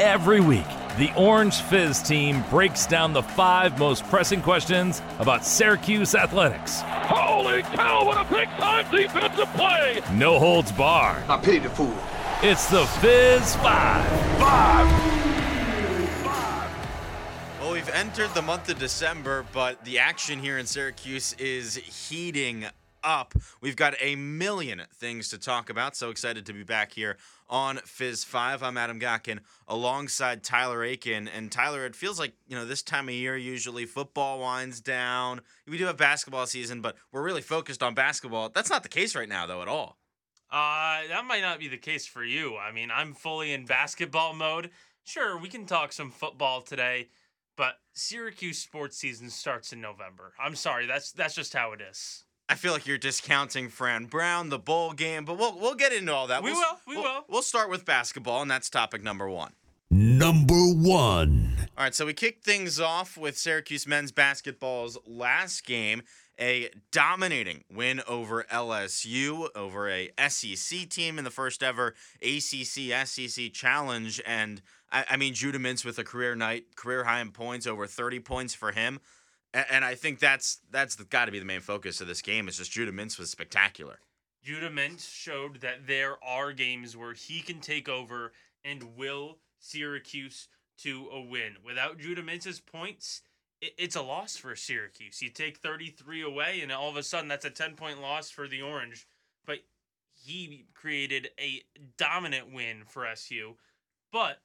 Every week, the Orange Fizz team breaks down the five most pressing questions about Syracuse athletics. Holy cow, what a big time defensive play! No holds barred. I pity the fool. It's the Fizz Five. Five! Well, we've entered the month of December, but the action here in Syracuse is heating up. We've got a million things to talk about. So excited to be back here on Fizz 5. I'm Adam Gotkin alongside Tyler Aiken. And Tyler, it feels like, you know, this time of year, usually football winds down. We do have basketball season, but we're really focused on basketball. That's not the case right now, though, at all. Uh, that might not be the case for you. I mean, I'm fully in basketball mode. Sure, we can talk some football today, but Syracuse sports season starts in November. I'm sorry, that's that's just how it is. I feel like you're discounting Fran Brown, the bowl game, but we'll we'll get into all that. We We'll- will, we we'll, will. We'll start with basketball, and that's topic number one. Number one. All right, so we kicked things off with Syracuse men's basketball's last game, a dominating win over LSU, over a SEC team in the first ever ACC SEC challenge. And I, I mean, Judah Mintz with a career night, career high in points, over 30 points for him. A- And I think that's that's got to be the main focus of this game. Is just Judah Mintz was spectacular. Judah Mintz showed that there are games where he can take over and will Syracuse to a win. Without Judah Mintz's points, it, it's a loss for Syracuse. You take 33 away, and all of a sudden that's a 10 point loss for the Orange. But he created a dominant win for SU, but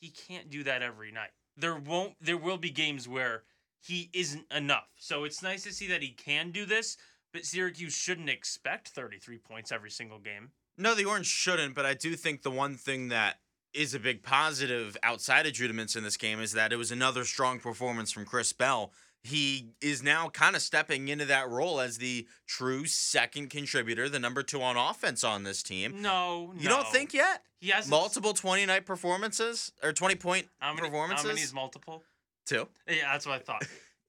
he can't do that every night. There won't there will be games where he isn't enough. So it's nice to see that he can do this, but Syracuse shouldn't expect 33 points every single game. No, the Orange shouldn't, but I do think the one thing that is a big positive outside of Judah Mintz in this game is that it was another strong performance from Chris Bell. He is now kind of stepping into that role as the true second contributor, the number two on offense on this team. No, You don't think yet? he has Multiple 20 night performances or 20 point how many, performances? How many is multiple? Two. Yeah, that's what I thought.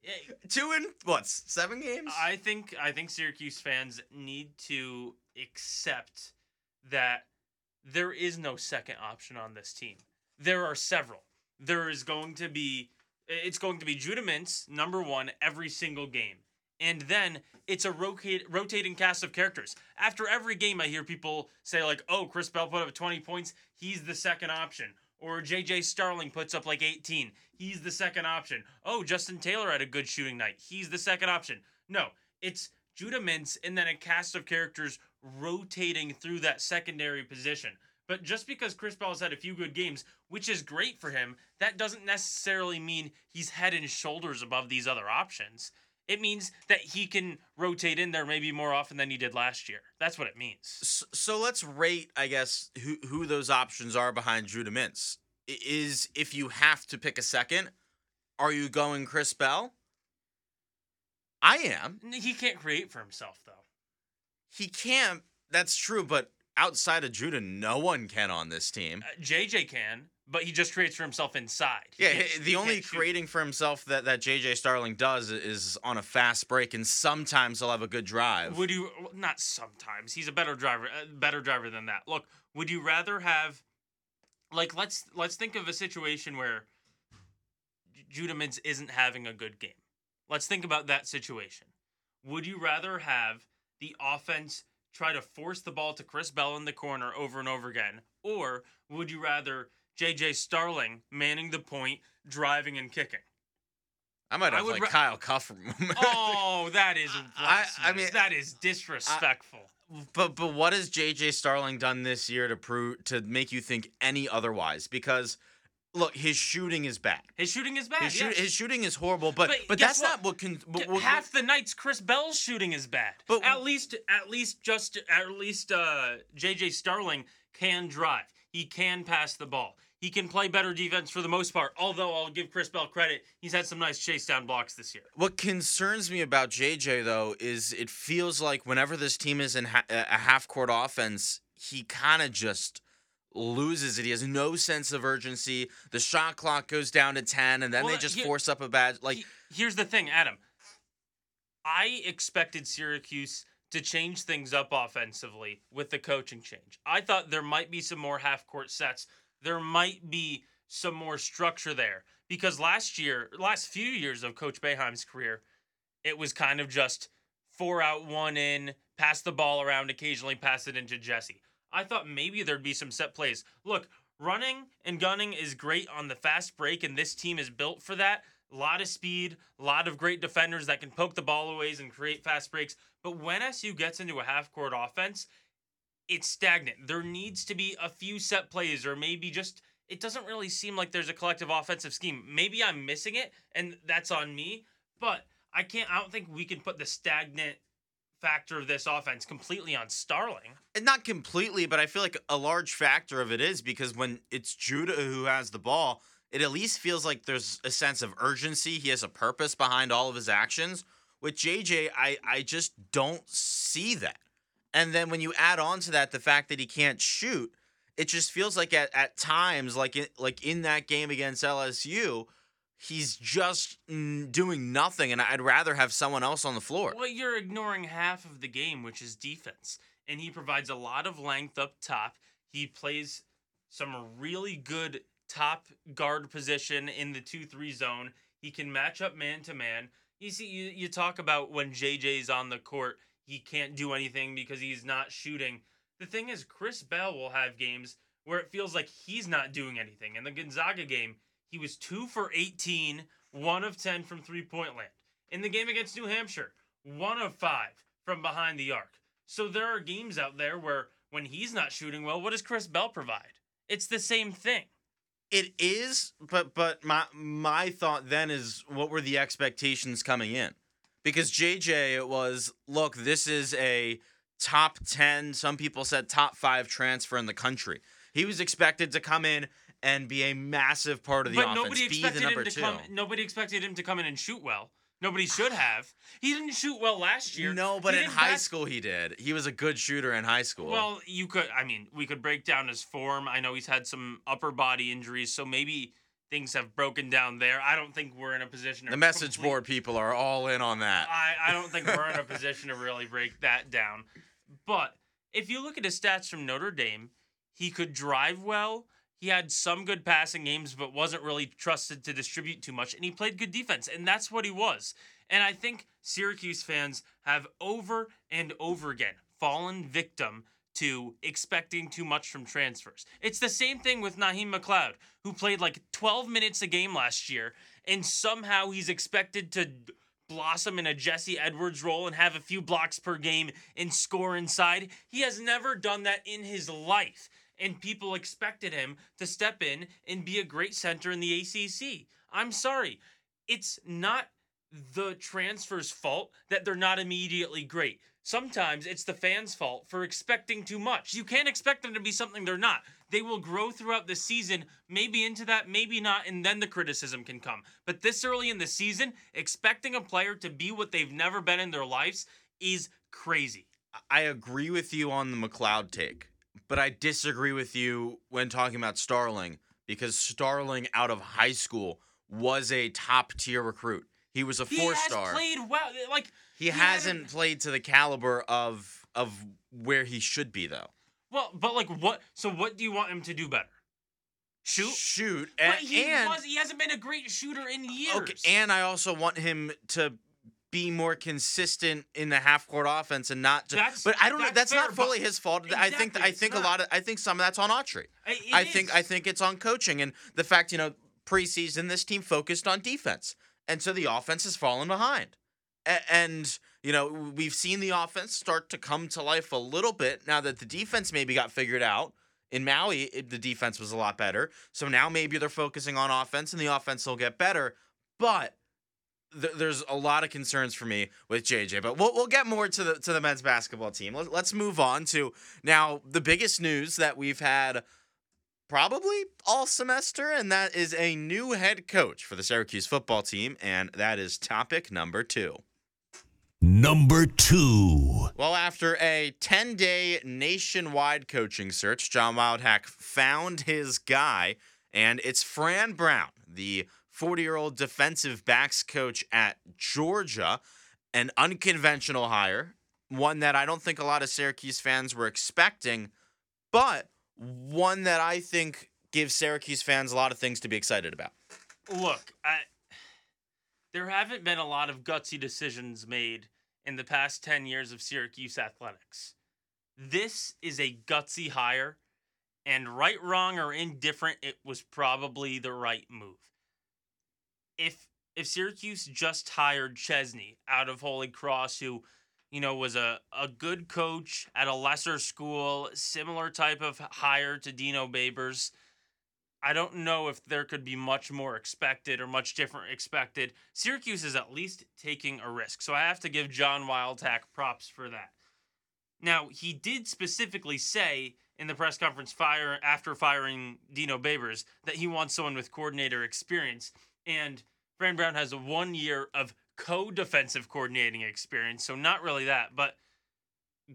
Two in what, seven games? I think I think Syracuse fans need to accept that there is no second option on this team. There are several. There is going to be it's going to be Judah Mintz, number one, every single game. And then it's a rotate, rotating cast of characters. After every game, I hear people say, like, oh, Chris Bell put up 20 points. He's the second option. Or JJ Starling puts up like 18. He's the second option. Oh, Justin Taylor had a good shooting night. He's the second option. No, it's Judah Mintz and then a cast of characters rotating through that secondary position. But just because Chris Bell has had a few good games, which is great for him, that doesn't necessarily mean he's head and shoulders above these other options. It means that he can rotate in there maybe more often than he did last year. That's what it means. So, so let's rate, I guess, who who those options are behind Judah Mintz. Is if you have to pick a second, are you going Chris Bell? I am. He can't create for himself, though. He can't. That's true, but outside of Judah, no one can on this team. Uh, JJ can, but he just creates for himself inside. He Yeah, can't- he- he the only shoot. creating for himself that, that JJ Starling does is on a fast break, and sometimes he'll have a good drive. Would you not sometimes? He's a better driver, a better driver than that. Look, would you rather have like let's let's think of a situation where J- Judah isn't having a good game. Let's think about that situation. Would you rather have the offense try to force the ball to Chris Bell in the corner over and over again, or would you rather JJ Starling manning the point, driving and kicking? I might I have would like ra- Kyle Cuffe. Oh, that is I- I mean, that is disrespectful. But but what has JJ Starling done this year to prove to make you think any otherwise? Because look, his shooting is bad. His shooting is bad. His, shoot, yes. his shooting is horrible. But But but, that's what? not what can. What- half the nights Chris Bell's shooting is bad. But- at least at least just at least uh JJ Starling can drive. He can pass the ball. He can play better defense for the most part. Although I'll give Chris Bell credit, he's had some nice chase down blocks this year. What concerns me about JJ though is it feels like whenever this team is in ha- a half court offense, he kind of just loses it. He has no sense of urgency. The shot clock goes down to ten, and then Well, they just here- force up a bad like. He- here's the thing, Adam. I expected Syracuse to change things up offensively with the coaching change. I thought there might be some more half court sets. There might be some more structure there because last year, last few years of Coach Boeheim's career, it was kind of just four out, one in, pass the ball around, occasionally pass it into Jesse. I thought maybe there'd be some set plays. Look, running and gunning is great on the fast break, and this team is built for that. A lot of speed, a lot of great defenders that can poke the ball away and create fast breaks. But when SU gets into a half court offense, it's stagnant. There needs to be a few set plays, or maybe just it doesn't really seem like there's a collective offensive scheme. Maybe I'm missing it, and that's on me. But I can't. I don't think we can put the stagnant factor of this offense completely on Starling. And not completely, but I feel like a large factor of it is because when it's Judah who has the ball, it at least feels like there's a sense of urgency. He has a purpose behind all of his actions. With JJ, I, I just don't see that. And then when you add on to that the fact that he can't shoot, it just feels like at, at times, like in, like in that game against LSU, he's just doing nothing, and I'd rather have someone else on the floor. Well, you're ignoring half of the game, which is defense, and he provides a lot of length up top. He plays some really good top guard position in the two-three zone. He can match up man to man. You see, you, you talk about when JJ's on the court, he can't do anything because he's not shooting. The thing is, Chris Bell will have games where it feels like he's not doing anything. In the Gonzaga game, he was two for 18, one of 10 from three point land. In the game against New Hampshire, one of five from behind the arc. So there are games out there where when he's not shooting well, what does Chris Bell provide? It's the same thing. It is, but but my my thought then is what were the expectations coming in? Because JJ it was, look, this is a top 10, some people said top 5 transfer in the country. He was expected to come in and be a massive part of the but offense. nobody be expected the number him to two. come. Nobody expected him to come in and shoot well. Nobody should have. He didn't shoot well last year. No, but He in high school he did. He was a good shooter in high school. Well, you could. I mean, we could break down his form. I know he's had some upper body injuries, so maybe things have broken down there. I don't think we're in a position. to the message complete- board people are all in on that. I, I don't think we're in a position to really break that down. But if you look at his stats from Notre Dame, he could drive well. He had some good passing games, but wasn't really trusted to distribute too much. And he played good defense, and that's what he was. And I think Syracuse fans have over and over again fallen victim to expecting too much from transfers. It's the same thing with Naheem McLeod, who played like 12 minutes a game last year, and somehow he's expected to blossom in a Jesse Edwards role and have a few blocks per game and score inside. He has never done that in his life. And people expected him to step in and be a great center in the ACC. I'm sorry. It's not the transfer's fault that they're not immediately great. Sometimes it's the fans' fault for expecting too much. You can't expect them to be something they're not. They will grow throughout the season, maybe into that, maybe not, and then the criticism can come. But this early in the season, expecting a player to be what they've never been in their lives is crazy. I agree with you on the McLeod take, but I disagree with you when talking about Starling because Starling out of high school was a top tier recruit. He was a He four has star. played well. Like he, he hasn't hasn't- played to the caliber of of where he should be though. well, but like what? So what do you want him to do better? Shoot. Shoot, But and, he and was. He hasn't been a great shooter in years. okay, and I also want him to be more consistent in the half court offense and not just. That's- but I don't know. that's That's not fair, but- fully his fault. I think I think a lot of I think some of that's on Autry. I- it I think is. I think it's on coaching and the fact you know preseason this team focused on defense and so the offense has fallen behind. A- and you know we've seen the offense start to come to life a little bit now that the defense maybe got figured out. In Maui, it, the defense was a lot better. So now maybe they're focusing on offense and the offense will get better. But th- there's a lot of concerns for me with JJ. But we'll, we'll get more to the to the men's basketball team. Let, let's move on to now the biggest news that we've had probably all semester, and that is a new head coach for the Syracuse football team, and that is topic number two. Number two. Well, after a 10 day nationwide coaching search, John Wildhack found his guy, and it's Fran Brown, the 40 year old defensive backs coach at Georgia. An unconventional hire, one that I don't think a lot of Syracuse fans were expecting, but one that I think gives Syracuse fans a lot of things to be excited about. Look, I, there haven't been a lot of gutsy decisions made in the past 10 years of Syracuse athletics. This is a gutsy hire, and right, wrong, or indifferent, it was probably the right move. If if Syracuse just hired Chesney out of Holy Cross, who, you know, was a, a good coach at a lesser school, similar type of hire to Dino Babers, I don't know if there could be much more expected or much different expected. Syracuse is at least taking a risk. So I have to give John Wildhack props for that. Now, he did specifically say in the press conference fire after firing Dino Babers that he wants someone with coordinator experience. And Fran Brown has one year of co-defensive coordinating experience, so not really that, but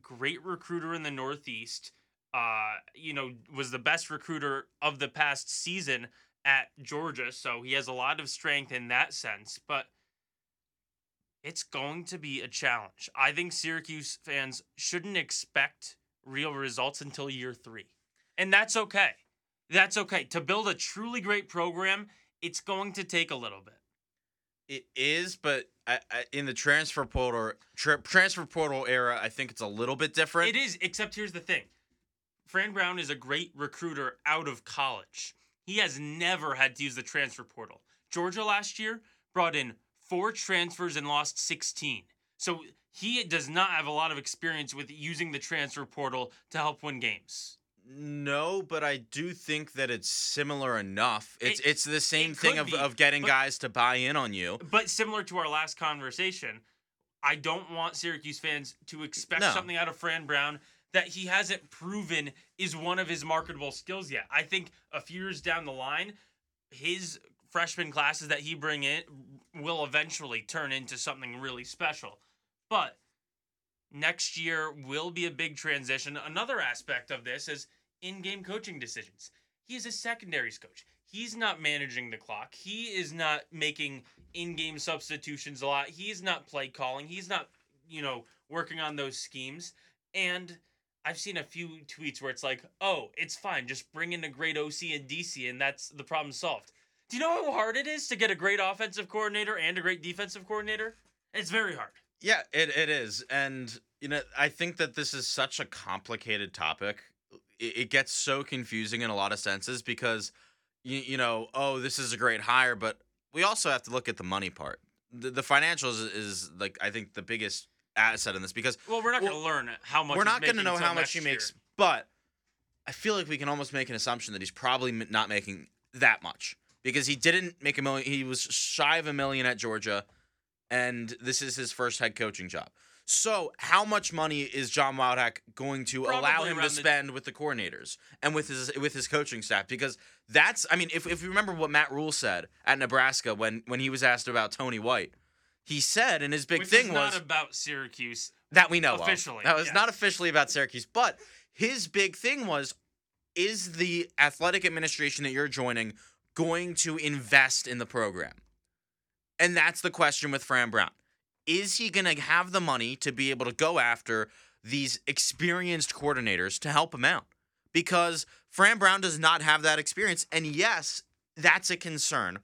great recruiter in the Northeast uh, you know, was the best recruiter of the past season at Georgia, so he has a lot of strength in that sense, but it's going to be a challenge. I think Syracuse fans shouldn't expect real results until year 3. And that's okay. That's okay. To build a truly great program, it's going to take a little bit. It is, but I, I, in the transfer portal tra- transfer portal era, I think it's a little bit different. It is, except here's the thing. Fran Brown is a great recruiter out of college. He has never had to use the transfer portal. Georgia last year brought in four transfers and lost 16. So he does not have a lot of experience with using the transfer portal to help win games. No, but I do think that it's similar enough. It's It- it's the same it thing of, be, of getting but- guys to buy in on you. But similar to our last conversation, I don't want Syracuse fans to expect No. something out of Fran Brown that he hasn't proven is one of his marketable skills yet. I think a few years down the line, his freshman classes that he bring in will eventually turn into something really special. But next year will be a big transition. Another aspect of this is in-game coaching decisions. He is a secondaries coach. He's not managing the clock. He is not making in-game substitutions a lot. He's not play calling. He's not, you know, working on those schemes. And I've seen a few tweets where it's like, "Oh, it's fine. Just bring in a great OC and DC and that's the problem solved." Do you know how hard it is to get a great offensive coordinator and a great defensive coordinator? It's very hard. Yeah, it, it is. And, you know, I think that this is such a complicated topic. Uh, it, it gets so confusing in a lot of senses because, you, you know, oh, this is a great hire, but we also have to look at the money part. The, the financials is, is, like, I think, the biggest asset in this because Well, we're not Well, going to learn how much we're not going to know how much he year. makes, but I feel like we can almost make an assumption that he's probably not making that much because he didn't make a million. He was shy of a million at Georgia, and this is his first head coaching job. So, how much money is John Wildhack going to allow him to around the- spend with the coordinators and with his with his coaching staff? Because that's, I mean, if if you remember what Matt Rhule said at Nebraska when when he was asked about Tony White, he said, and his big Which thing was not about Syracuse. that we know of. Officially, That was yes. not officially about Syracuse, but his big thing was is the athletic administration that you're joining going to invest in the program? And that's the question with Fran Brown. Is he going to have the money to be able to go after these experienced coordinators to help him out? Because Fran Brown does not have that experience. And yes, that's a concern.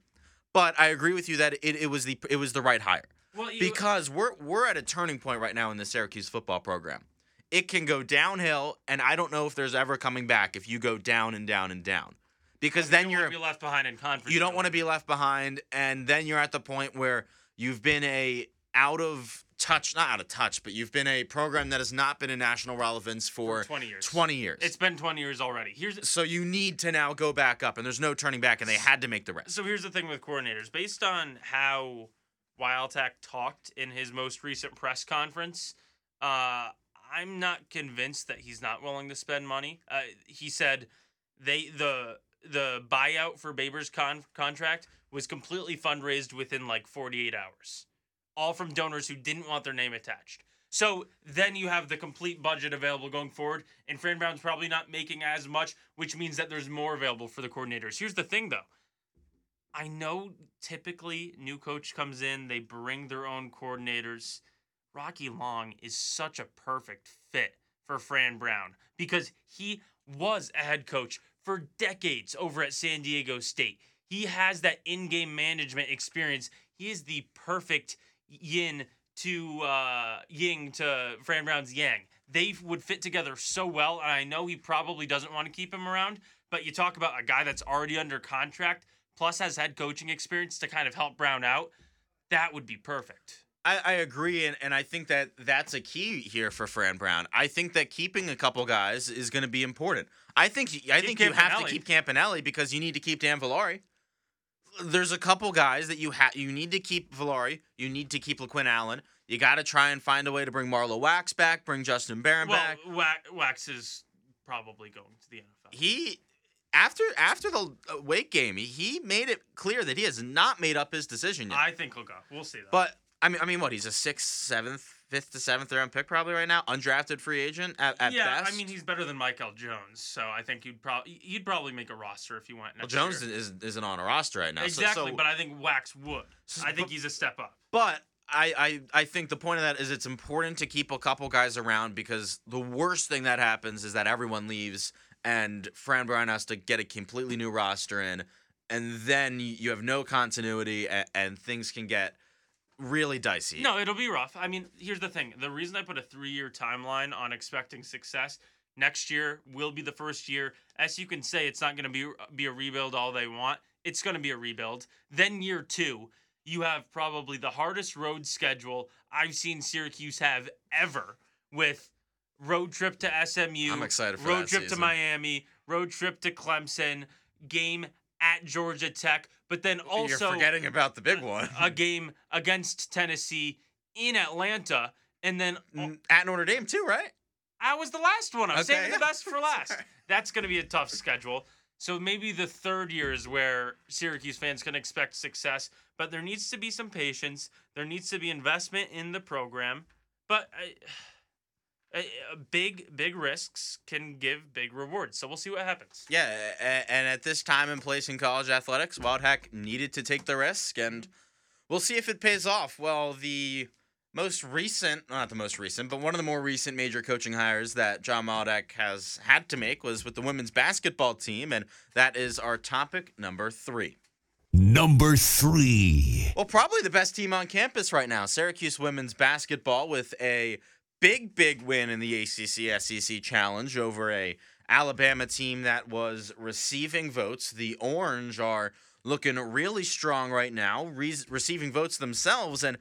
But I agree with you that it, it was the it was the right hire Well, you, because we're we're at a turning point right now in the Syracuse football program. It can go downhill, and I don't know if there's ever coming back if you go down and down and down, because then you're wanna be left behind in conference. you don't want to be left behind, and then you're at the point where you've been a out of touch, not out of touch, but you've been a program that has not been in national relevance for, For 20 years. 20 years. It's been 20 years already. Here's so you need to now go back up, and there's no turning back, and they had to make the rest. so here's the thing with coordinators. Based on how Wildhack talked in his most recent press conference, uh, I'm not convinced that he's not willing to spend money. Uh, he said they the the buyout for Babers' con- contract was completely fundraised within like 48 hours, all from donors who didn't want their name attached. So then you have the complete budget available going forward, and Fran Brown's probably not making as much, which means that there's more available for the coordinators. Here's the thing, though. I know typically new coach comes in, they bring their own coordinators. Rocky Long is such a perfect fit for Fran Brown because he was a head coach for decades over at San Diego State. He has that in-game management experience. He is the perfect yin to uh, Ying to Fran Brown's Yang. They would fit together so well, and I know he probably doesn't want to keep him around. But you talk about a guy that's already under contract, plus has had coaching experience to kind of help Brown out. That would be perfect. I, I agree, and, and I think that that's a key here for Fran Brown. I think that keeping a couple guys is going to be important. I think I think you have to keep Campanelli because you need to keep Dan Villari. There's a couple guys that you have you need to keep Villari. You need to keep LeQuint Allen. You got to try and find a way to bring Marlowe Wax back, bring Justin Barron Well, back. Wax, Wax is probably going to the NFL. He after after the uh, Wake game, he, he made it clear that he has not made up his decision yet. I think he'll go. We'll see That. But I mean, I mean, what? He's a sixth, seventh, fifth to seventh round pick probably right now, undrafted free agent at, at yeah, best. I mean he's better than Mikel Jones, so I think you'd probably you'd probably make a roster if you went well, Jones year. is, isn't on a roster right now. exactly, so, but I think Wax would. So- I think but- he's a step up. but I, I I think the point of that is it's important to keep a couple guys around because the worst thing that happens is that everyone leaves and Fran Brown has to get a completely new roster in, and then you you have no continuity and, and things can get really dicey. No, it'll be rough. I mean, here's the thing. The reason I put a three-year timeline on expecting success next year will be the first year. As you can say, it's not going to be be a rebuild all they want. It's going to be a rebuild. Then year two, you have probably the hardest road schedule I've seen Syracuse have ever with road trip to SMU. I'm excited for road trip to. Miami, road trip to Clemson, game at Georgia Tech, but then also You're forgetting about the big one. a game against Tennessee in Atlanta, and then at Notre Dame too, right? I was the last one. I'm Okay, saving the best for last. That's going to be a tough schedule. So maybe the third year is where Syracuse fans can expect success, but there needs to be some patience. There needs to be investment in the program, but uh, uh, big big risks can give big rewards. So we'll see what happens. Yeah, and at this time and place in college athletics, Wildhack needed to take the risk, and we'll see if it pays off. Well, the most recent, not the most recent, but one of the more recent major coaching hires that John Wildhack has had to make was with the women's basketball team, and that is our topic number three. Number three. Well, probably the best team on campus right now, Syracuse women's basketball, with a big, big win in the ACC SEC Challenge over a Alabama team that was receiving votes. The Orange are looking really strong right now, re- receiving votes themselves, and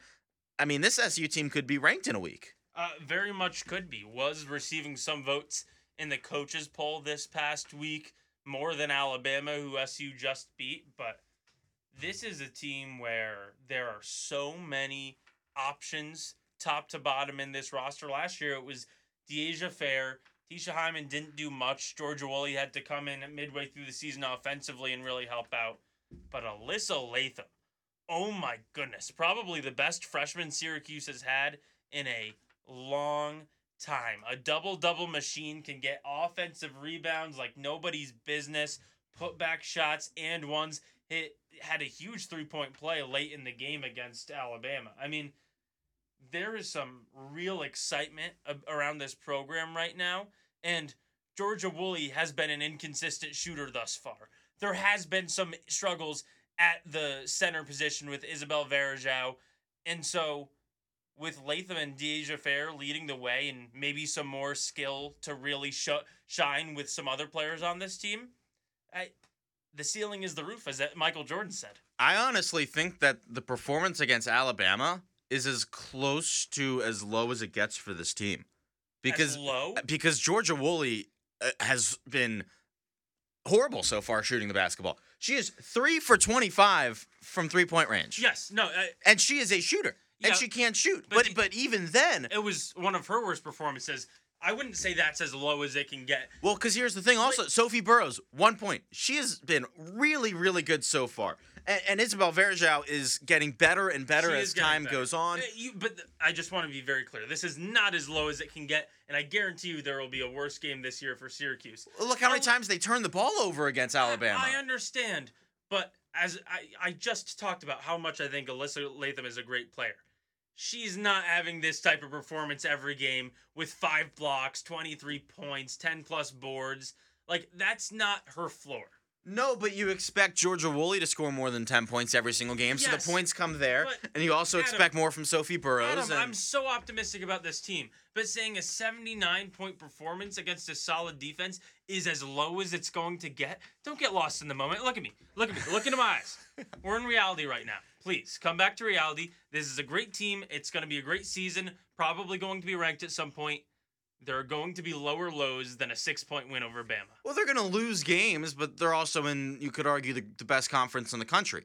I mean, this SU team could be ranked in a week. Uh, very much could be. Was receiving some votes in the coaches poll this past week more than Alabama, who SU just beat. But this is a team where there are so many options, top to bottom, in this roster. Last year it was Dyaisha Fair. Teisha Hyman didn't do much. Georgia Woolley had to come in midway through the season offensively and really help out. But Alyssa Latham, oh my goodness, probably the best freshman Syracuse has had in a long time. A double double machine can get offensive rebounds like nobody's business, put back shots and ones. It had a huge three point play late in the game against Alabama. I mean, there is some real excitement around this program right now, and Georgia Woolley has been an inconsistent shooter thus far. There has been some struggles at the center position with Izabel Varejão, and so with Latham and Dyaisha Fair leading the way, and maybe some more skill to really sh- shine with some other players on this team, I, the ceiling is the roof, as Michael Jordan said. I honestly think that the performance against Alabama is as close to as low as it gets for this team. Because As low. because Georgia Woolley uh, has been horrible so far shooting the basketball. She is three for twenty-five from three-point range. Yes, no, I, and she is a shooter, Yeah, and she can't shoot. but But the- but even then, it was one of her worst performances. I wouldn't say that's as low as it can get. well, because here's the thing. Also, Sophie Burrows, one point. She has been really really good so far, and, and Izabel Varejão is getting better and better as time better. goes on. Uh, You, but th- I just want to be very clear. This is not as low as it can get, and I guarantee you there will be a worse game this year for Syracuse. Look how many times they turned the ball over against Alabama. I understand, but as I, I just talked about how much I think Alyssa Latham is a great player. She's not having this type of performance every game with five blocks, 23 points, 10 plus boards. Like that's not her floor. No, but you expect Georgia Woolley to score more than 10 points every single game, so Yes, the points come there. but And you also Adam- expect more from Sophie Burrows. Adam, and I'm so optimistic about this team, but saying a 79 point performance against a solid defense is as low as it's going to get. Don't get lost in the moment. Look at me. Look at me. Look into my eyes. We're in reality right now. Please come back to reality. This is a great team. It's going to be a great season. Probably going to be ranked at some point. There are going to be lower lows than a six point win over Bama. Well, they're going to lose games, but they're also in, you could argue, the, the best conference in the country.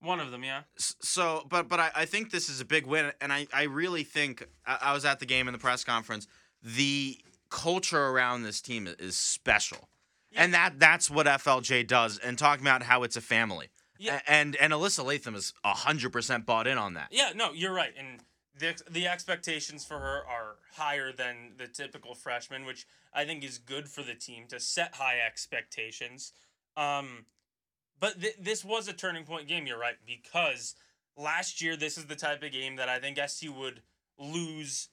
One of them, yeah. So, but but I, I think this is a big win, and I, I really think I, I was at the game in the press conference. The culture around this team is special, and that that's what FLJ does. And talking about how it's a family, Yeah. And and Alyssa Latham is hundred percent bought in on that. Yeah, no, you're right. And the the expectations for her are higher than the typical freshman, which I think is good for the team to set high expectations. Um, but th- this was a turning point game. You're right because last year this is the type of game that I think SU would lose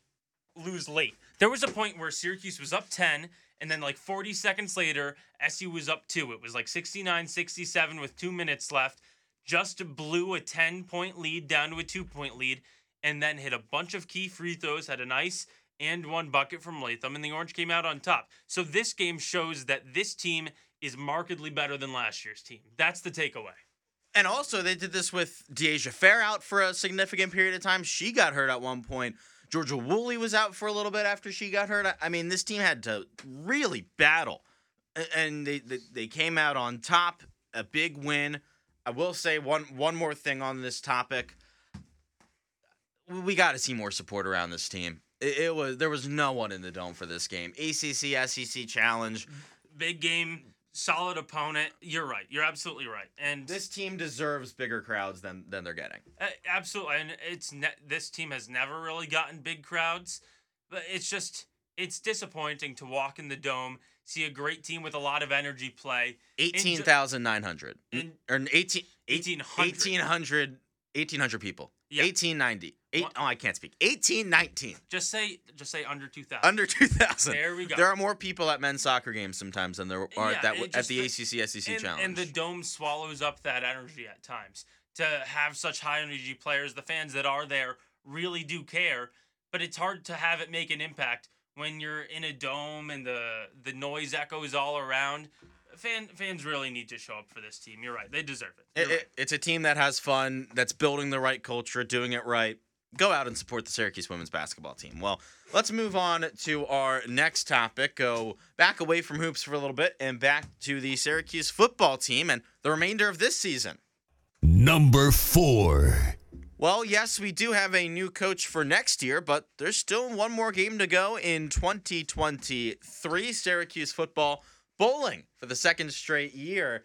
lose late. There was a point where Syracuse was up 10 and then like 40 seconds later SU was up 2. It was like 69-67 with 2 minutes left. Just blew a 10 point lead down to a 2 point lead and then hit a bunch of key free throws, had a nice and one bucket from Latham, and the Orange came out on top. So this game shows that this team is markedly better than last year's team. That's the takeaway. And also, they did this with Dyaisha Fair out for a significant period of time. She got hurt at one point. Georgia Woolley was out for a little bit after she got hurt. I- mean, this team had to really battle, and they they, they came out on top. A big win. I will say one one more thing on this topic. We got to see more support around this team. It, it was there was no one in the dome for this game. ACC SEC challenge. Big game, solid opponent. You're right. You're absolutely right. And This team deserves bigger crowds than than they're getting. Uh, absolutely, and it's ne- this team has never really gotten big crowds, but it's just it's disappointing to walk in the dome, see a great team with a lot of energy play. Eighteen thousand nine hundred. Or 18, 1800. 1800, 1800 people. Yeah. 1890. Eight, oh, I can't speak. 1819. Just say just say under two thousand. Under 2000. There we go. There are more people at men's soccer games sometimes than there are Yeah, at, that, at just- the ACC SEC and, challenge. and the dome swallows up that energy at times. To have such high energy players, the fans that are there really do care, but it's hard to have it make an impact when you're in a dome and the the noise echoes all around. Fan fans really need to show up for this team. You're right; they deserve it. It- right. it- it's a team that has fun, that's building the right culture, doing it right. Go out and support the Syracuse women's basketball team. Well, let's move on to our next topic. Go back away from hoops for a little bit and back to the Syracuse football team and the remainder of this season. Number four. Well, yes, we do have a new coach for next year, but there's still one more game to go in 2023. Syracuse football bowling for the second straight year.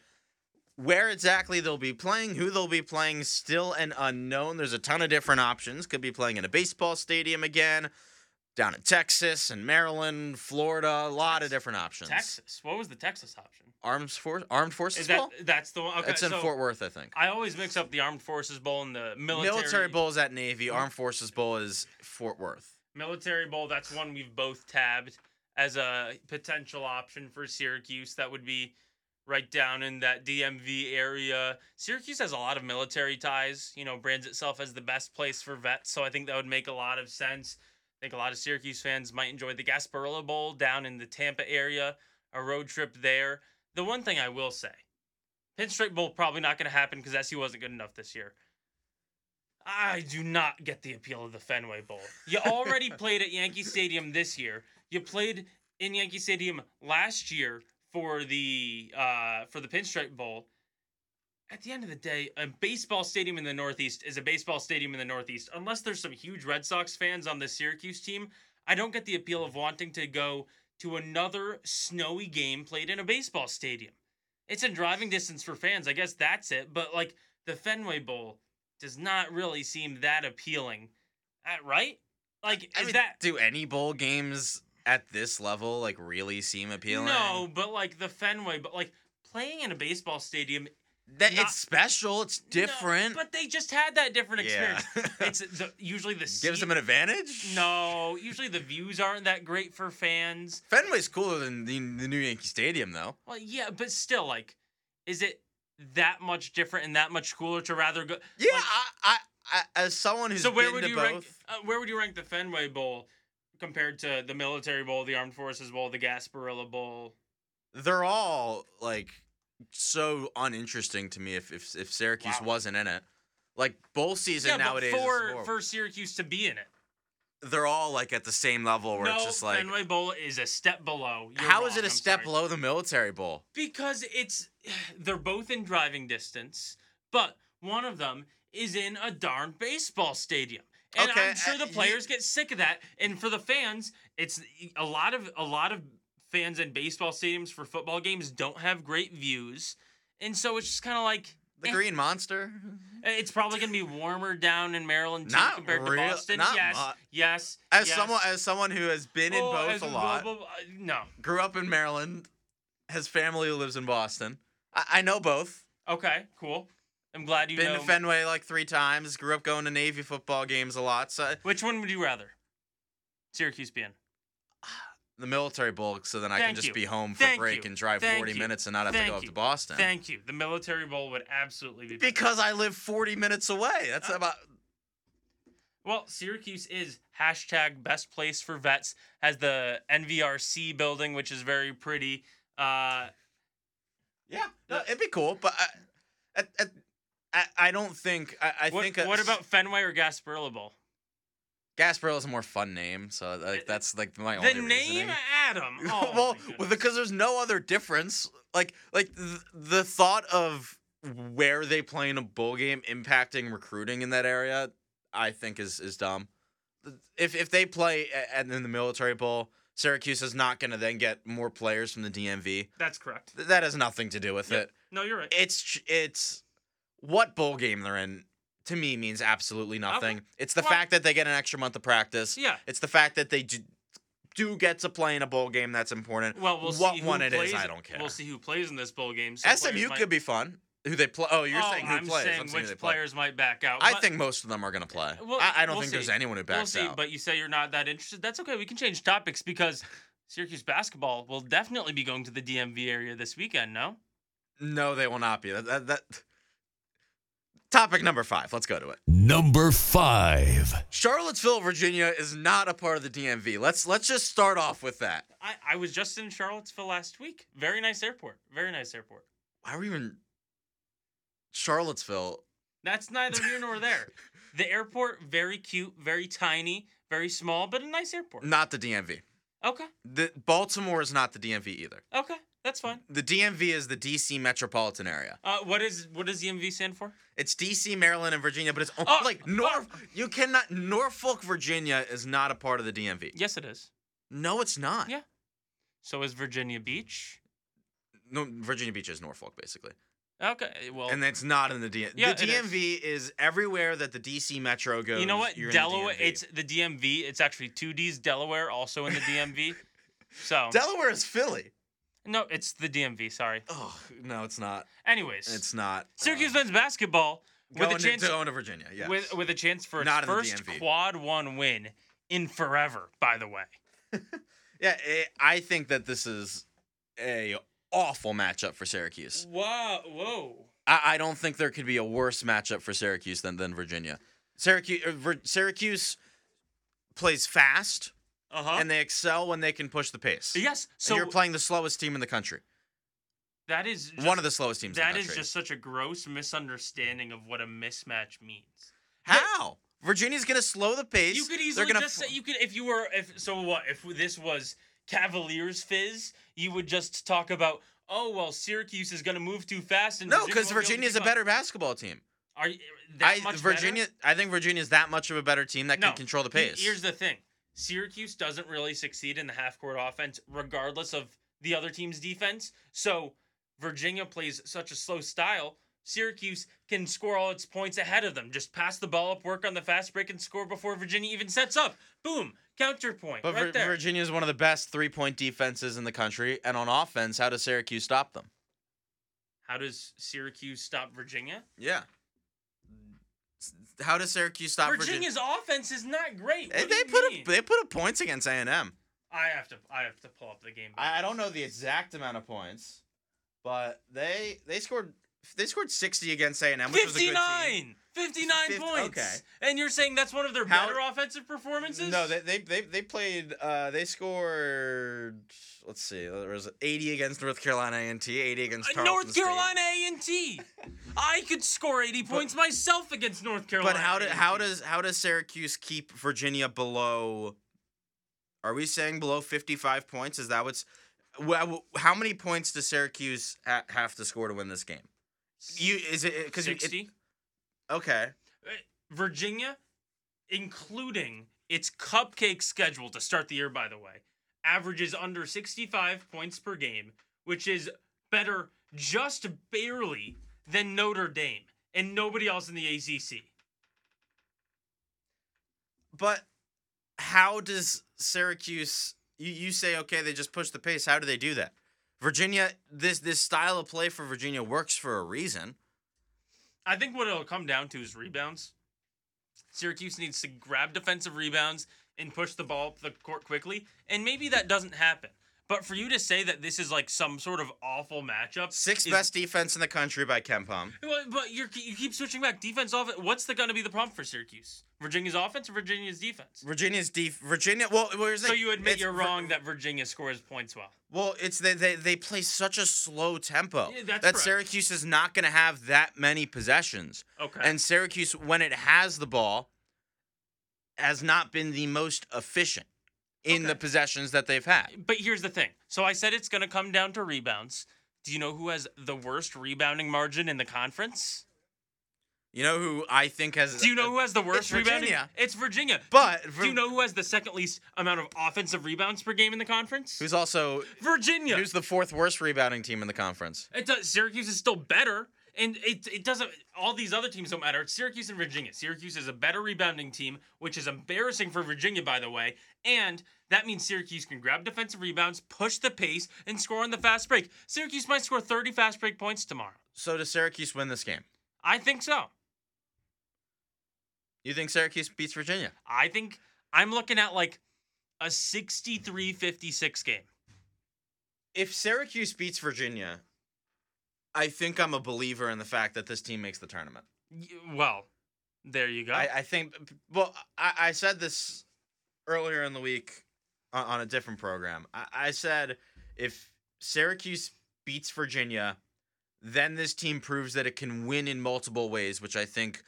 Where exactly they'll be playing, who they'll be playing, still an unknown. There's a ton of different options. Could be playing in a baseball stadium again, down in Texas and Maryland, Florida. A lot of different options. Texas. What was the Texas option? Armed, for- Armed Forces Is that Bowl? that's the one? Okay, It's in so Fort Worth, I think. I always mix up the Armed Forces Bowl and the military Military Bowl is at Navy. Armed Forces Bowl is Fort Worth. Military Bowl, that's one we've both tabbed as a potential option for Syracuse. That would be right down in that DMV area. Syracuse has a lot of military ties, you know, brands itself as the best place for vets. So I think that would make a lot of sense. I think a lot of Syracuse fans might enjoy the Gasparilla Bowl down in the Tampa area, a road trip there. The one thing I will say Pinstripe Bowl probably not going to happen because SU wasn't good enough this year. I do not get the appeal of the Fenway Bowl. You already played at Yankee Stadium this year. You played in Yankee Stadium last year for the uh, for the Pinstripe Bowl. At the end of the day, a baseball stadium in the Northeast is a baseball stadium in the Northeast. Unless there's some huge Red Sox fans on the Syracuse team, I don't get the appeal of wanting to go to another snowy game played in a baseball stadium. It's in driving distance for fans. I guess that's it. But like the Fenway Bowl does not really seem that appealing, Uh, right? Like, I is mean, that do any bowl games at this level like really seem appealing? no? But like the Fenway, but like playing in a baseball stadium That Not- it's special. It's No, different. but they just had that different Yeah. experience. it's the, usually the gives seat- them an advantage. No, usually the views aren't that great for fans. Fenway's cooler than the, the new Yankee Stadium, though. Well, yeah, but still, like, is it that much different and that much cooler to rather go? Yeah, like- I, I, I, as someone who's so where been would to you both, rank? Uh, where would you rank the Fenway Bowl compared to the Military Bowl, the Armed Forces Bowl, the Gasparilla Bowl? they're all like so uninteresting to me. If if, if Syracuse Wow. wasn't in it, like bowl season yeah, nowadays, is for for Syracuse to be in it, they're all like at the same level where no, it's just like, Fenway Bowl is a step below. You're how is wrong, it a I'm step sorry. below the Military Bowl? Because it's they're both in driving distance, but one of them is in a darn baseball stadium. And Okay, I'm sure uh, the players get sick of that. And for the fans, it's a lot of a lot of fans in baseball stadiums for football games don't have great views. And so it's just kind of like The eh. Green Monster. it's probably going to be warmer down in Maryland too Not compared real- to Boston. not yes. mu- yes. As yes. someone as someone who has been in Oh, both as a lot, blah, blah, blah, no. grew up in Maryland, has family who lives in Boston. I, I know both. Okay, cool. I'm glad you know. been know. to Fenway like three times. Grew up going to Navy football games a lot. So Which one would you rather? Syracuse be in? the Military Bowl, so then I can just you. be home for Thank break you. and drive Thank 40 you. minutes and not have to Thank go up to Boston. Thank you. The military bowl would absolutely be better. because I live 40 minutes away. That's Uh, about. well, Syracuse is hashtag best place for vets. Has the NVRC building, which is very pretty. Uh, Yeah, no, it'd be cool, but I, at, at, I, I don't think. I, I what, think. what about Fenway or Gasparilla Bowl? Gasparilla is a more fun name, so uh, like that's like my only The only name reasoning. Adam. Oh, well, well, because there's no other difference. Like, like th- the thought of where they play in a bowl game impacting recruiting in that area, I think is is dumb. If if they play a- and in the military bowl, Syracuse is not going to then get more players from the DMV. that's correct. Th- That has nothing to do with Yep. it. No, you're right. It's it's what bowl game they're in. To me, means absolutely nothing. It's the fact that they get an extra month of practice. Yeah. It's the fact that they do, do get to play in a bowl game that's important. Well, we'll what see who one it is, plays, I don't care. We'll see who plays in this bowl game. Some SMU might- could be fun. Who they play? Oh, you're Oh, saying who I'm plays? saying I'm saying which play. players might back out. I think most of them are going to play. Well, I, I don't we'll think there's anyone who backs We'll see, out. but you say you're not that interested. That's okay. We can change topics because Syracuse basketball will definitely be going to the DMV area this weekend. No, no, they will not be. That, that, that... Topic number five. Let's go to it. Number five. Charlottesville, Virginia, is not a part of the DMV. Let's let's just start off with that. I, I was just in Charlottesville last week. Very nice airport. Very nice airport. Why are we even Charlottesville? That's neither here nor there. The airport, very cute, very tiny, very small, but a nice airport. Not the DMV. Okay, The Baltimore is not the DMV either. okay, that's fine. The DMV is the DC metropolitan area. Uh, what is what does the MV stand for? It's DC, Maryland, and Virginia, but it's o- Oh, like North. You cannot. Norfolk, Virginia, is not a part of the DMV. Yes, it is. No, it's not. Yeah. So is Virginia Beach. No, Virginia Beach is Norfolk, basically, Okay, well, and it's not in the DMV. Yeah, the. DMV is. everywhere that the DC Metro goes. You know what? the Delaware. DMV. It's the DMV. It's actually two D's. Delaware also in the DMV. so Delaware is Philly. No, it's the DMV. Sorry. Oh no, it's not. Anyways, It's not. Syracuse uh, men's basketball with a chance to, going to Virginia. Yes. with with a chance for its first quad one win in forever. By the way, yeah, eh, I think that this is a awful matchup for Syracuse. wow, whoa. I, I don't think there could be a worse matchup for Syracuse than, than Virginia. Syracuse, uh, Vir- Syracuse plays fast Uh huh. and they excel when they can push the pace. yes. So So you're playing the slowest team in the country. that is just, One of the slowest teams in That is just such a gross misunderstanding of what a mismatch means. How? Virginia's going to slow the pace. You could easily just say you could if you were if so what if this was Cavaliers fizz you would just talk about oh well Syracuse is going to move too fast and No, because won't be Virginia's a better basketball team. Are you that I, Virginia, better? I think Virginia's that much of a better team that No, can control the pace. Here's the thing: Syracuse doesn't really succeed in the half court offense, regardless of the other team's defense. So Virginia plays such a slow style. Syracuse can score all its points ahead of them. Just pass the ball up, work on the fast break, and score before Virginia even sets up. Boom, counterpoint but right Vir-. Virginia is one of the best three point defenses in the country, and on offense, how does Syracuse stop them? How does Syracuse stop Virginia? Yeah. How does Syracuse stop Virginia? Virginia's offense is not great. They, What they do put mean? up they put up points against A and M. I have to. I have to pull up the game. I, I don't know the exact amount of points, but they they scored they scored sixty against A and M, which was a good team. 59! 59 Fif- points. okay. And you're saying that's one of their How- better offensive performances? No, they, they they they played. Uh, they scored. Let's see. There was eighty against North Carolina A and T, eighty against Uh, Tarleton North State. Carolina A and T. I could score 80 points myself against North Carolina. But how do, how does how does Syracuse keep Virginia below? Are we saying below fifty five points? Is that what's? Well, how many points does Syracuse have to score to win this game? You is it because 60? okay. Uh, Virginia, including its cupcake schedule to start the year, by the way, averages under 65 points per game, which is better just barely than Notre Dame and nobody else in the ACC. But how does Syracuse? You, you say okay, they just push the pace. How do they do that? Virginia, this this style of play for Virginia works for a reason. I think what it'll come down to is rebounds. Syracuse needs to grab defensive rebounds and push the ball up the court quickly, and maybe that doesn't happen. But for you to say that this is like some sort of awful matchup, Sixth is- best defense in the country by. Well, But you keep switching back. Defense, off. What's the going to be the problem for Syracuse? Virginia's offense or Virginia's defense? Virginia's def Virginia. Well, here's the So you admit you're wrong that Virginia scores points well. Well, it's they they, they play such a slow tempo Yeah, that correct. Syracuse is not going to have that many possessions. Okay. And Syracuse, when it has the ball, has not been the most efficient in the possessions that they've had. but here's the thing. So I said it's going to come down to rebounds. Do you know who has the worst rebounding margin in the conference? You know who I think has? Do you know who has the worst rebounding? Virginia. It's Virginia. But do you know who has the second least amount of offensive rebounds per game in the conference? who's also Virginia. who's the fourth worst rebounding team in the conference? It does, Syracuse is still better, and it it doesn't. All these other teams don't matter. It's Syracuse and Virginia. Syracuse is a better rebounding team, which is embarrassing for Virginia, by the way. And that means Syracuse can grab defensive rebounds, push the pace, and score on the fast break. Syracuse might score 30 fast break points tomorrow. So does Syracuse win this game? I think so. You think Syracuse beats Virginia? I think I'm looking at like a 63-56 game. If Syracuse beats Virginia, I think I'm a believer in the fact that this team makes the tournament. Well, there you go. I, I think. Well, I, I said this earlier in the week on, on a different program. I, I said if Syracuse beats Virginia, then this team proves that it can win in multiple ways, which I think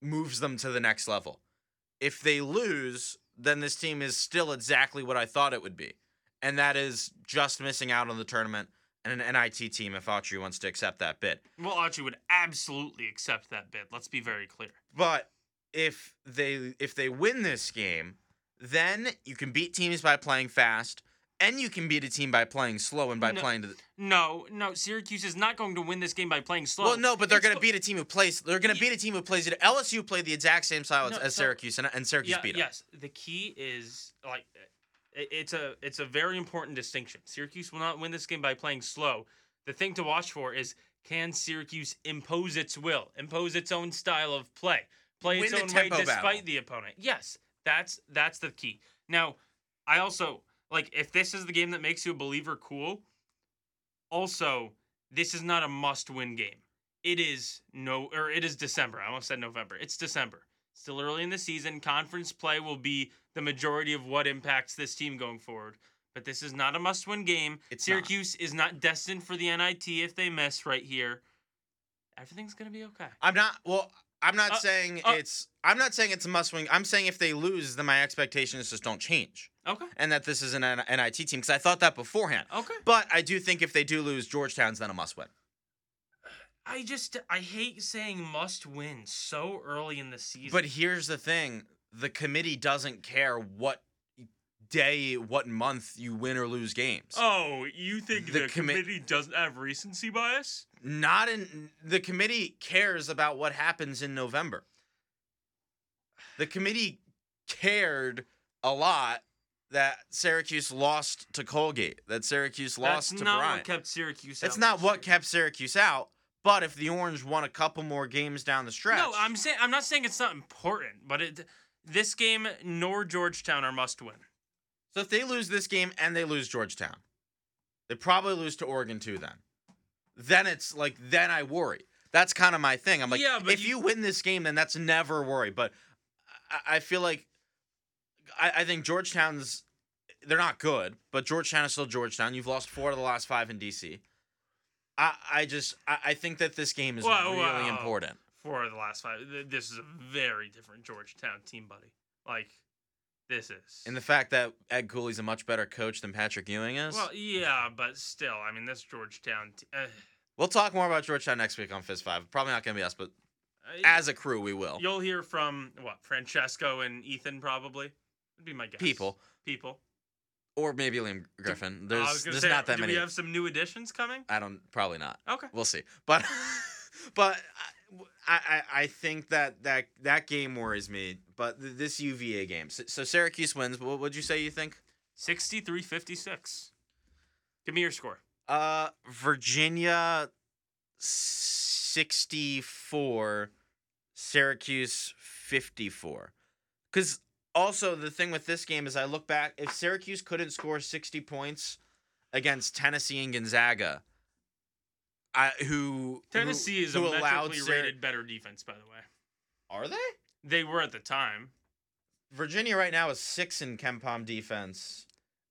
moves them to the next level. If they lose, then this team is still exactly what I thought it would be, and that is just missing out on the tournament and an NIT team if Autry wants to accept that bid. well, Archie would absolutely accept that bid. Let's be very clear. But if they if they win this game, then you can beat teams by playing fast, and you can beat a team by playing slow and by No. playing to the. No, no, Syracuse is not going to win this game by playing slow. Well, no, but they're going to beat a team who plays. They're going to beat a team who plays it. LSU played the exact same style as, No, as so- Syracuse, and, and Syracuse yeah, beat them. yes. The key is like it's a it's a very important distinction. Syracuse will not win this game by playing slow. The thing to watch for is can Syracuse impose its will, impose its own style of play, play its Win the own way despite battle. the opponent. Yes, that's that's the key. Now, I also like if this is the game that makes you a believer, cool. Also, this is not a must-win game. It is no, or it is December. I almost said November. It's December. Still early in the season. Conference play will be the majority of what impacts this team going forward. But this is not a must-win game. It's not. Syracuse is not destined for the NIT if they miss right here. Everything's gonna be okay. I'm not. Well, I'm not Uh, saying uh, it's. I'm not saying it's a must win. I'm saying if they lose, then my expectations just don't change, Okay. and that this is an NIT team because I thought that beforehand. Okay. But I do think if they do lose, Georgetown's then a must win. I just I hate saying must win so early in the season. But here's the thing: the committee doesn't care what day, what month you win or lose games. oh, you think The the, commi- committee doesn't have recency bias? Not in the committee cares about what happens in November. The committee cared a lot that Syracuse lost to Colgate, that Syracuse lost That's to not Bryant. what kept Syracuse. That's out not what year. kept Syracuse out, But if the Orange won a couple more games down the stretch, No, I'm saying I'm not saying it's not important, but it this game nor Georgetown are must win. so if they lose this game and they lose Georgetown, they probably lose to Oregon too. Then, then it's like then I worry. That's kind of my thing. I'm like, Yeah, but if you- you win this game, then that's never worry. But I, I feel like I, I think Georgetown's they're not good, but Georgetown is still Georgetown. You've lost four of the last five in DC. I, I just I, I think that this game is Whoa, really whoa. important. For the last five, this is a very different Georgetown team, buddy. Like this is. And the fact that Ed Cooley's a much better coach than Patrick Ewing is. well, yeah, but still, I mean, this Georgetown. T- uh, we'll talk more about Georgetown next week on Fizz Five. Probably not gonna be us, but as a crew, we will. you'll hear from what Francesco and Ethan probably. Would be my guess. People. People. Or maybe Liam Griffin. There's there's say, not that do many. we have some new additions coming? I don't probably not. Okay. We'll see. But but I, I I think that that that game worries me. But th- this UVA game. So, so Syracuse wins. What would you say you think? 63-56. Give me your score. Uh, Virginia, sixty-four. Syracuse, fifty-four. Because also the thing with this game is, I look back. If Syracuse couldn't score sixty points against Tennessee and Gonzaga, I who Tennessee who, is who a allowed metrically Syr- rated better defense, by the way. Are they? They were at the time. Virginia right now is six in KenPom defense.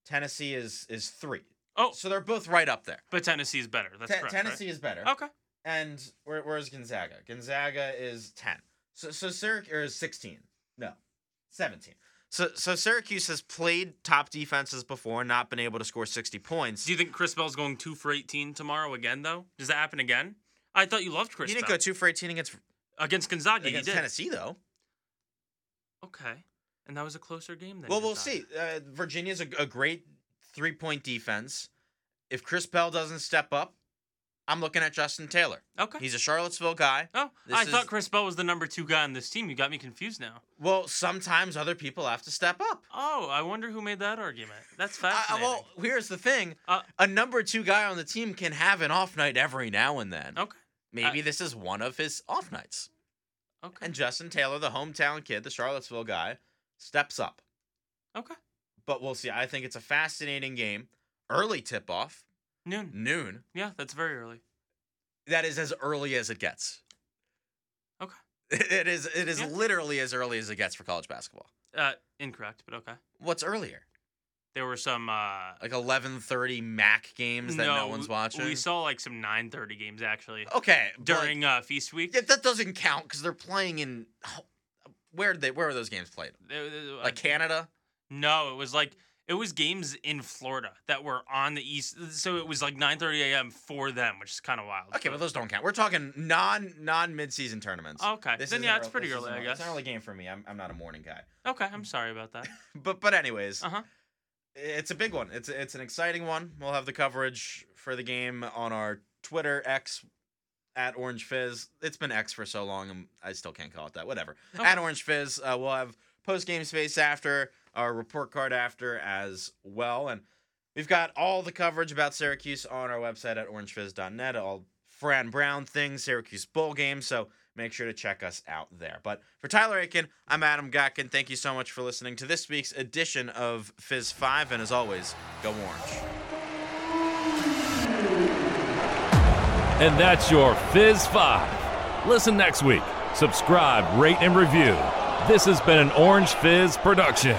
Tennessee is is three. Oh, So they're both right up there. but Tennessee is better. That's Te- correct. Tennessee is better. Okay. And where, where's Gonzaga? Gonzaga is ten. So so Syracuse is sixteen. No, seventeen. So so Syracuse has played top defenses before, and not been able to score sixty points. Do you think Chris Bell's going two for 18 tomorrow again, though? Does that happen again? I thought you loved Chris He didn't Bell. go two for eighteen against Against Gonzaga, against you did. Tennessee though. Okay. And that was a closer game then. Well, we'll see. Uh, Virginia's a, a great three point defense. If Chris Bell doesn't step up, I'm looking at Justin Taylor. Okay. He's a Charlottesville guy. oh, this I is- thought Chris Bell was the number two guy on this team. You got me confused now. Well, sometimes other people have to step up. Oh, I wonder who made that argument. That's Uh, fascinating. well, here's the thing: Uh, a number two guy on the team can have an off night every now and then. okay. Maybe this is one of his off nights. Okay. And Justin Taylor, the hometown kid, the Charlottesville guy, steps up. okay. But we'll see. I think it's a fascinating game. Early tip off, Noon. noon. Yeah, that's very early. That is as early as it gets. Okay. It is. It is Yeah. literally as early as it gets for college basketball. Uh, incorrect, but okay. What's earlier? There were some. uh Like 11:30 MAC games that no, one's watching. We saw like some 9:30 games actually okay, but, like, during uh, feast week. Yeah, that doesn't count because they're playing in. Where did they? Where are those games played? Like Canada? No, it was like it was games in Florida that were on the east. So it was like 9:30 a.m. for them, which is kind of wild. Okay, but those don't count. We're talking non non mid season tournaments. Okay, This then yeah, it's pretty early, I guess. It's an early game for me. I'm, I'm not a morning guy. Okay, I'm sorry about that. But but anyways, Uh huh. it's a big one. It's it's an exciting one. We'll have the coverage for the game on our Twitter X at Orange Fizz. It's been X for so long, and I still can't call it that. Whatever. Okay. At Orange Fizz, uh, we'll have post game space after our report card after as well, and we've got all the coverage about Syracuse on our website at orangefizz.net. All Fran Brown things, Syracuse bowl game. So make sure to check us out there. But for Tyler Aiken, I'm Adam Gotkin. Thank you so much for listening to this week's edition of Fizz 5. And as always, go Orange. And that's your Fizz 5. Listen next week. Subscribe, rate, and review. This has been an Orange Fizz production.